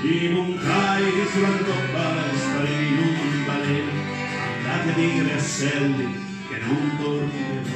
I montai sulla coppa, sparì in un baleno, andate a dire a Selli.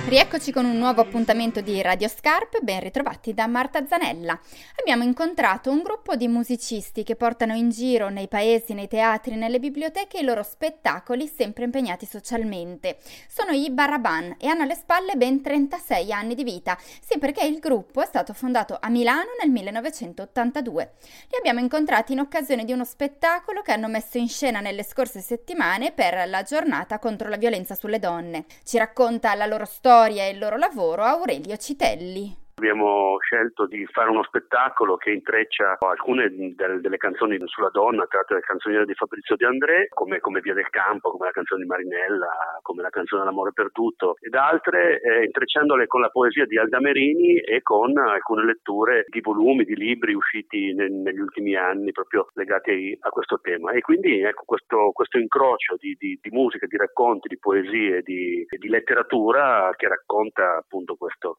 Rieccoci con un nuovo appuntamento di Radio Scarp, ben ritrovati da Marta Zanella. Abbiamo incontrato un gruppo di musicisti che portano in giro nei paesi, nei teatri, nelle biblioteche i loro spettacoli sempre impegnati socialmente. Sono i Baraban e hanno alle spalle ben 36 anni di vita, sì perché il gruppo è stato fondato a Milano nel 1982. Li abbiamo incontrati in occasione di uno spettacolo che hanno messo in scena nelle scorse settimane per la giornata contro la violenza sulle donne. Ci racconta la loro storia e il loro lavoro Aurelio Citelli. Abbiamo scelto di fare uno spettacolo che intreccia alcune delle, delle canzoni sulla donna, tratte dalle canzoni di Fabrizio De André, come, come, Via del Campo, come la canzone di Marinella, come la canzone L'amore perduto, ed altre eh, intrecciandole con la poesia di Alda Merini e con alcune letture di volumi, di libri usciti ne, negli ultimi anni proprio legati a questo tema. E quindi ecco questo, questo incrocio di, di, di, musica, di racconti, di poesie, di, di letteratura che racconta appunto questo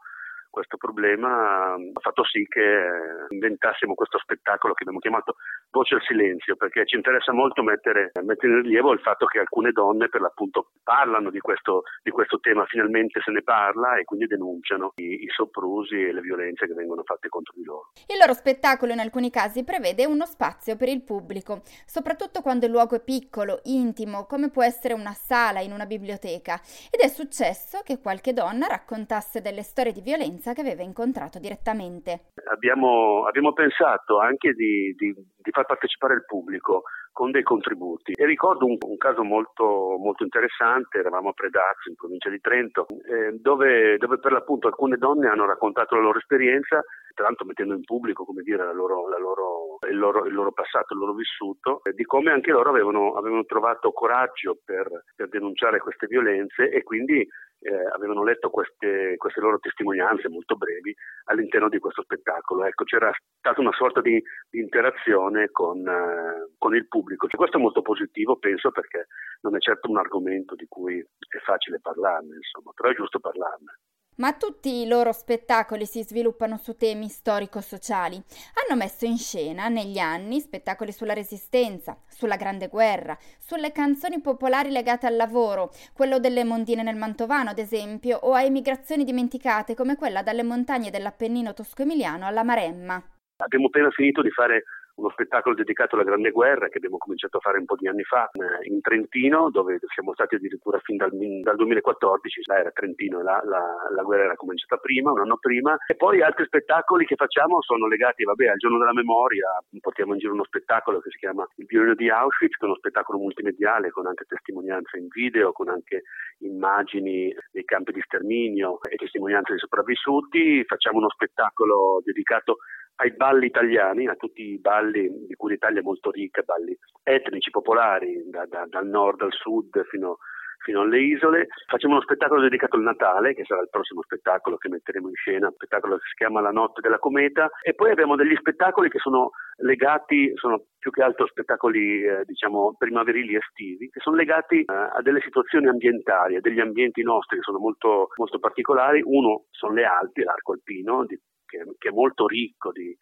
questo problema ha fatto sì che inventassimo questo spettacolo che abbiamo chiamato Voce al Silenzio, perché ci interessa molto mettere, mettere in rilievo il fatto che alcune donne per l'appunto parlano di questo, di questo tema, finalmente se ne parla e quindi denunciano i, i soprusi e le violenze che vengono fatte contro di loro. Il loro spettacolo in alcuni casi prevede uno spazio per il pubblico, soprattutto quando il luogo è piccolo, intimo, come può essere una sala in una biblioteca, ed è successo che qualche donna raccontasse delle storie di violenza esperienza che aveva incontrato direttamente. Abbiamo, abbiamo pensato anche di, di, di, far partecipare il pubblico con dei contributi e ricordo un, un caso molto, molto, interessante, eravamo a Predazzo in provincia di Trento, eh, dove, dove, per l'appunto alcune donne hanno raccontato la loro esperienza, tra l'altro mettendo in pubblico dire, la loro, la loro, il, loro, il, loro, passato, il loro vissuto, di come anche loro avevano, avevano trovato coraggio per, per denunciare queste violenze e quindi eh, avevano letto queste, queste, loro testimonianze molto brevi all'interno di questo spettacolo. Ecco, c'era stata una sorta di, di interazione con, eh, con, il pubblico. Cioè, questo è molto positivo, penso, perché non è certo un argomento di cui è facile parlarne, insomma, però è giusto parlarne. Ma tutti i loro spettacoli si sviluppano su temi storico-sociali. Hanno messo in scena negli anni spettacoli sulla resistenza, sulla Grande Guerra, sulle canzoni popolari legate al lavoro, quello delle mondine nel Mantovano, ad esempio, o a emigrazioni dimenticate come quella dalle montagne dell'Appennino tosco-emiliano alla Maremma. Abbiamo appena finito di fare uno spettacolo dedicato alla Grande Guerra che abbiamo cominciato a fare un po' di anni fa eh, in Trentino, dove siamo stati addirittura fin dal, dal 2014, là era Trentino e la, la, guerra era cominciata prima, un anno prima, e poi altri spettacoli che facciamo sono legati vabbè, al giorno della memoria, portiamo in giro uno spettacolo che si chiama Il violino di Auschwitz, che è uno spettacolo multimediale con anche testimonianze in video, con anche immagini dei campi di sterminio e testimonianze dei sopravvissuti, facciamo uno spettacolo dedicato ai balli italiani, a tutti i balli di cui l'Italia è molto ricca, balli etnici, popolari, da, da, dal nord al sud fino, fino, alle isole. Facciamo uno spettacolo dedicato al Natale, che sarà il prossimo spettacolo che metteremo in scena, un spettacolo che si chiama La notte della cometa, e poi abbiamo degli spettacoli che sono legati, sono più che altro spettacoli eh, diciamo primaverili estivi, che sono legati eh, a delle situazioni ambientali, a degli ambienti nostri che sono molto, molto particolari. Uno sono le Alpi, l'arco alpino, di che, che è molto ricco di,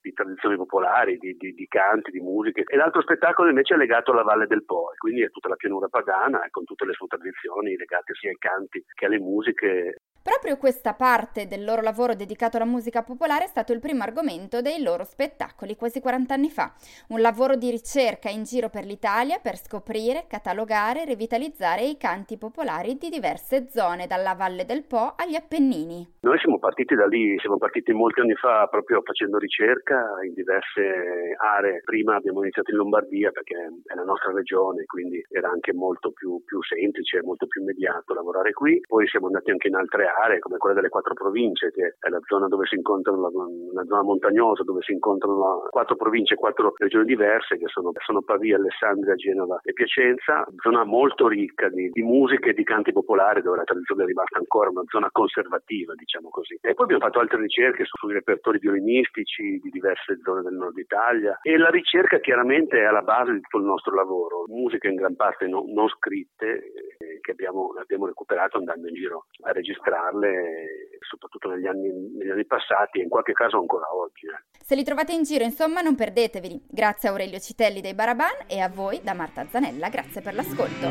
di tradizioni popolari, di, di, di, canti, di musiche. E l'altro spettacolo invece è legato alla Valle del Po, quindi è tutta la pianura padana con tutte le sue tradizioni legate sia ai canti che alle musiche Proprio questa parte del loro lavoro dedicato alla musica popolare è stato il primo argomento dei loro spettacoli quasi 40 anni fa. Un lavoro di ricerca in giro per l'Italia per scoprire, catalogare e rivitalizzare i canti popolari di diverse zone, dalla Valle del Po agli Appennini. Noi siamo partiti da lì, siamo partiti molti anni fa proprio facendo ricerca in diverse aree. Prima abbiamo iniziato in Lombardia perché è la nostra regione, quindi era anche molto più, più semplice, molto più immediato lavorare qui. Poi siamo andati anche in altre aree aree come quella delle quattro province, che è la zona dove si incontrano, una zona montagnosa dove si incontrano quattro province quattro regioni diverse, che sono, sono Pavia, Alessandria, Genova e Piacenza, zona molto ricca di, di musica e di canti popolari, dove la tradizione è rimasta ancora una zona conservativa, diciamo così. E poi abbiamo fatto altre ricerche sui repertori violinistici di diverse zone del nord Italia. E la ricerca chiaramente è alla base di tutto il nostro lavoro, musiche in gran parte no, non scritte che, che abbiamo, abbiamo, recuperato andando in giro a comprarle, soprattutto negli anni, negli anni passati e in qualche caso ancora oggi. Eh. Se li trovate in giro, insomma, non perdeteveli. Grazie a Aurelio Citelli dei Baraban e a voi da Marta Zanella, grazie per l'ascolto.